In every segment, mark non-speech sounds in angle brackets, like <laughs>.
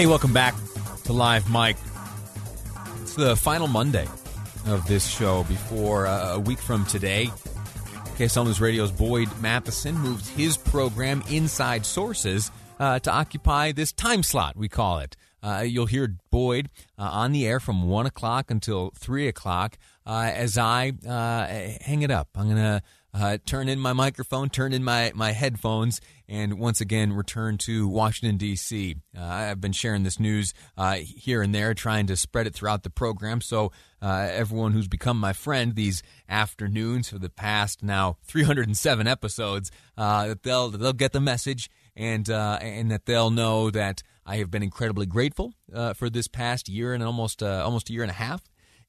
Hey, welcome back to Live Mic. It's the final Monday of this show before uh, a week from today. KSL News Radio's Boyd Matheson moves his program Inside Sources uh, to occupy this time slot, we call it. Uh, you'll hear Boyd uh, on the air from 1 o'clock until 3 o'clock uh, as I uh, hang it up. I'm going to uh, turn in my microphone, turn in my, my headphones, and once again return to Washington, D.C. Uh, I've been sharing this news uh, here and there, trying to spread it throughout the program. So, uh, everyone who's become my friend these afternoons for the past now 307 episodes, uh, they'll, they'll get the message and, uh, and that they'll know that I have been incredibly grateful for this past year and almost, almost a year and a half.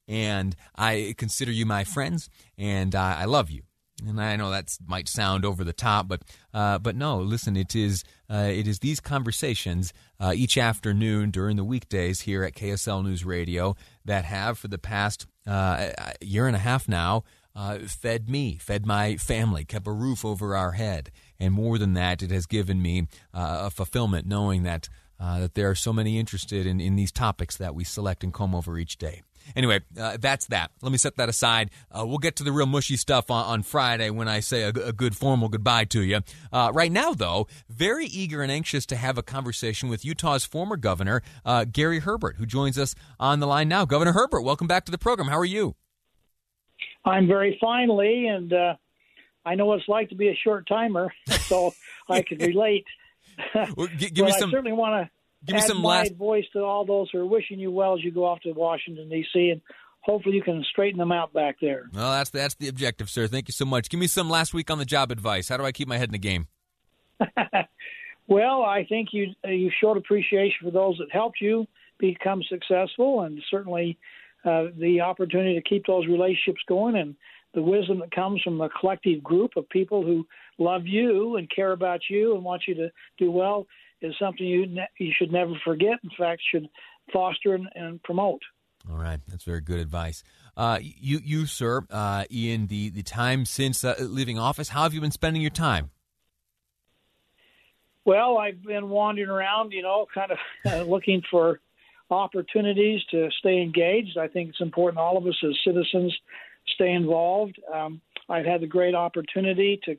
And I consider you my friends, and I love you. And I know that might sound over the top, but uh, but no, listen, it is uh, it is these conversations uh, each afternoon during the weekdays here at KSL News Radio that have for the past uh, year and a half now uh, fed me, fed my family, kept a roof over our head, and more than that, it has given me uh, a fulfillment knowing that that there are so many interested in, in these topics that we select and comb over each day. Anyway, uh, that's that. Let me set that aside. Uh, we'll get to the real mushy stuff on, on Friday when I say a, a, good formal goodbye to you. Uh, right now, though, very eager and anxious to have a conversation with Utah's former governor, uh, Gary Herbert, who joins us on the line now. Governor Herbert, welcome back to the program. How are you? I'm very fine, Lee, and uh, I know what it's like to be a short timer, <laughs> so I can relate. well, g- give <laughs> me some. I certainly want to Give me some my last. voice to all those who are wishing you well as you go off to Washington D.C. and hopefully you can straighten them out back there. Well, that's that's the objective, sir. Thank you so much. Give me some last week on the job advice. How do I keep my head in the game? <laughs> well, I think you you showed appreciation for those that helped you become successful, and certainly uh, the opportunity to keep those relationships going and the wisdom that comes from a collective group of people who love you and care about you and want you to do well is something you ne- you should never forget. In fact, should foster and, and promote. All right, that's very good advice. Uh, you, you, sir, uh, in the the time since uh, leaving office, how have you been spending your time? Well, I've been wandering around, you know, kind of <laughs> looking for opportunities to stay engaged. I think it's important all of us as citizens stay involved. Um, I've had the great opportunity to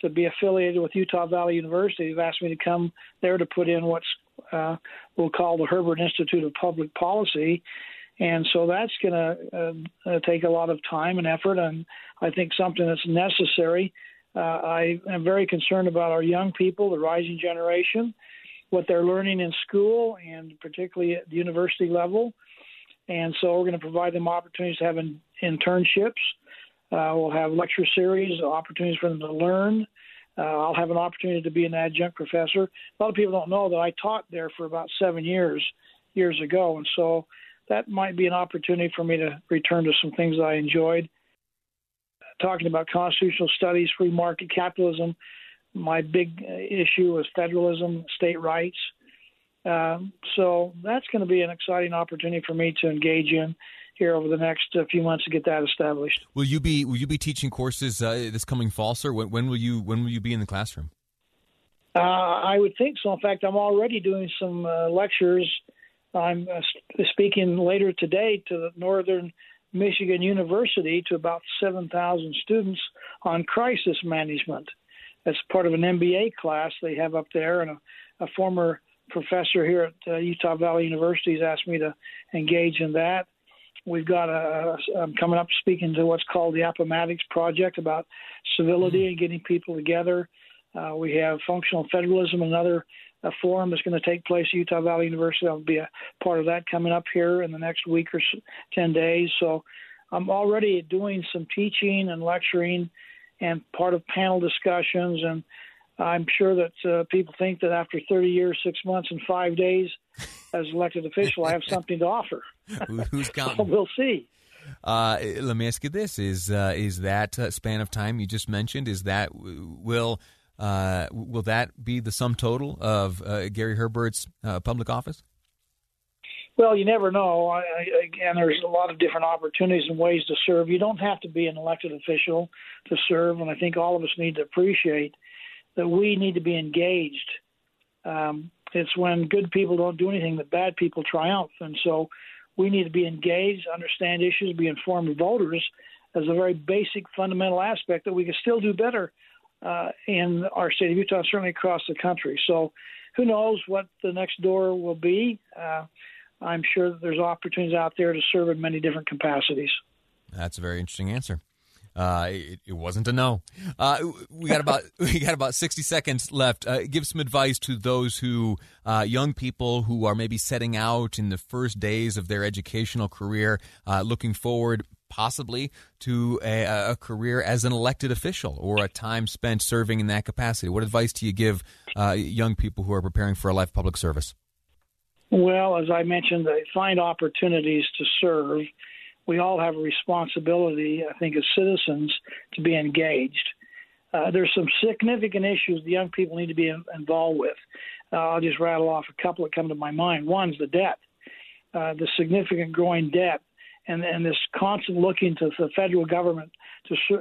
to be affiliated with Utah Valley University. They've asked me to come there to put in what's uh, we'll call the Herbert Institute of Public Policy. And so that's going to uh, uh, take a lot of time and effort, and I think something that's necessary. Uh, I am very concerned about our young people, the rising generation, what they're learning in school, and particularly at the university level. And so we're going to provide them opportunities to have in, internships uh, we'll have lecture series, opportunities for them to learn. Uh, I'll have an opportunity to be an adjunct professor. A lot of people don't know that I taught there for about seven years, years ago, and so that might be an opportunity for me to return to some things that I enjoyed. Talking about constitutional studies, free market capitalism, my big uh, issue is federalism, state rights. Um, so that's going to be an exciting opportunity for me to engage in here over the next uh, few months to get that established. Will you be Will you be teaching courses uh, this coming fall, sir? When, when, will you When will you be in the classroom? Uh, I would think so. In fact, I'm already doing some uh, lectures. I'm uh, speaking later today to the Northern Michigan University to about 7,000 students on crisis management. That's part of an MBA class they have up there, and a, a former professor here at uh, Utah Valley University has asked me to engage in that. We've got a, I'm coming up speaking to what's called the Appomattox Project about civility mm-hmm. and getting people together. Uh, we have functional federalism, another a forum that's going to take place at Utah Valley University. I'll be a part of that coming up here in the next week or 10 days. So I'm already doing some teaching and lecturing and part of panel discussions. And I'm sure that uh, people think that after 30 years, six months, and five days as elected official, I have something to offer. Who's <laughs> counting? we'll see. Uh, let me ask you this: Is uh, is that uh, span of time you just mentioned? Is that will uh, will that be the sum total of uh, Gary Herbert's uh, public office? Well, you never know. I, again, there's a lot of different opportunities and ways to serve. You don't have to be an elected official to serve, and I think all of us need to appreciate that we need to be engaged um, It's when good people don't do anything that bad people triumph. And so we need to be engaged, understand issues, be informed voters as a very basic fundamental aspect that we can still do better uh, in our state of Utah, certainly across the country. So who knows what the next door will be? Uh, I'm sure that there's opportunities out there to serve in many different capacities. That's a very interesting answer. Uh, it, it, wasn't a no. Uh, we got about <laughs> we got about sixty seconds left. Uh, give some advice to those who uh, young people who are maybe setting out in the first days of their educational career, uh, looking forward possibly to a, a, career as an elected official or a time spent serving in that capacity. What advice do you give uh, young people who are preparing for a life public service? Well, as I mentioned, they find opportunities to serve we all have a responsibility, I think, as citizens to be engaged. Uh, there's some significant issues the young people need to be in, involved with. Uh, I'll just rattle off a couple that come to my mind. One's the debt, uh, the significant growing debt, and, and this constant looking to the federal government to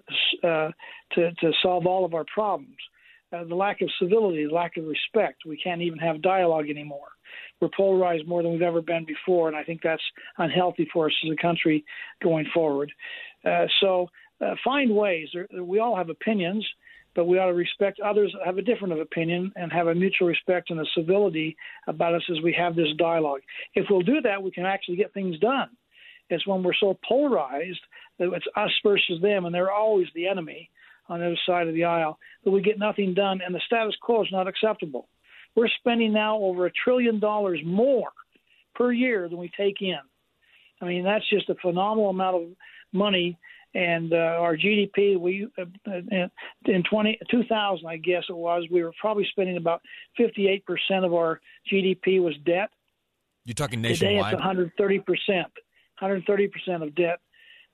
uh, to, to solve all of our problems. Uh, the lack of civility, the lack of respect. We can't even have dialogue anymore we're polarized more than we've ever been before, and I think that's unhealthy for us as a country going forward. Uh, so uh, find ways. We all have opinions, but we ought to respect others that have a different opinion and have a mutual respect and a civility about us as we have this dialogue. If we'll do that, we can actually get things done. It's when we're so polarized that it's us versus them, and they're always the enemy on the other side of the aisle, that we get nothing done, and the status quo is not acceptable. We're spending now over a trillion dollars more per year than we take in. I mean, that's just a phenomenal amount of money. And uh, our GDP, we uh, in 20, 2000, I guess it was, we were probably spending about 58% of our GDP was debt. You're talking nationwide. Today it's 130 percent, 130 percent of debt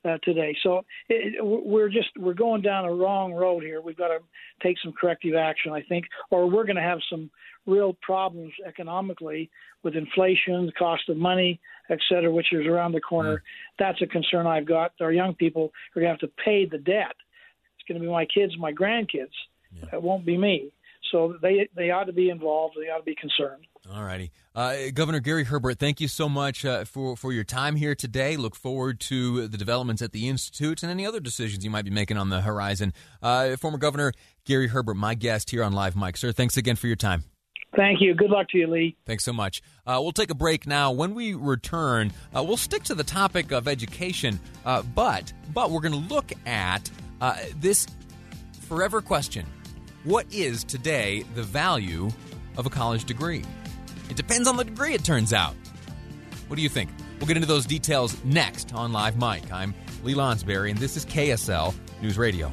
uh, today. So it, we're just we're going down a wrong road here. We've got to take some corrective action, I think, or we're going to have some real problems economically with inflation, the cost of money, et cetera, which is around the corner. Mm. That's a concern I've got. Our young people are going to have to pay the debt. It's going to be my kids, my grandkids. Yeah. It won't be me. So they they ought to be involved. They ought to be concerned. All righty. Uh, Governor Gary Herbert, thank you so much uh, for, for your time here today. Look forward to the developments at the Institute and any other decisions you might be making on the horizon. Uh, former Governor Gary Herbert, my guest here on Live Mic. Sir, thanks again for your time. Thank you. Good luck to you, Lee. Thanks so much. Uh, we'll take a break now. When we return, uh, we'll stick to the topic of education, uh, but but we're going to look at uh, this forever question: What is today the value of a college degree? It depends on the degree. It turns out. What do you think? We'll get into those details next on Live Mic. I'm Lee Lonsberry, and this is KSL News Radio.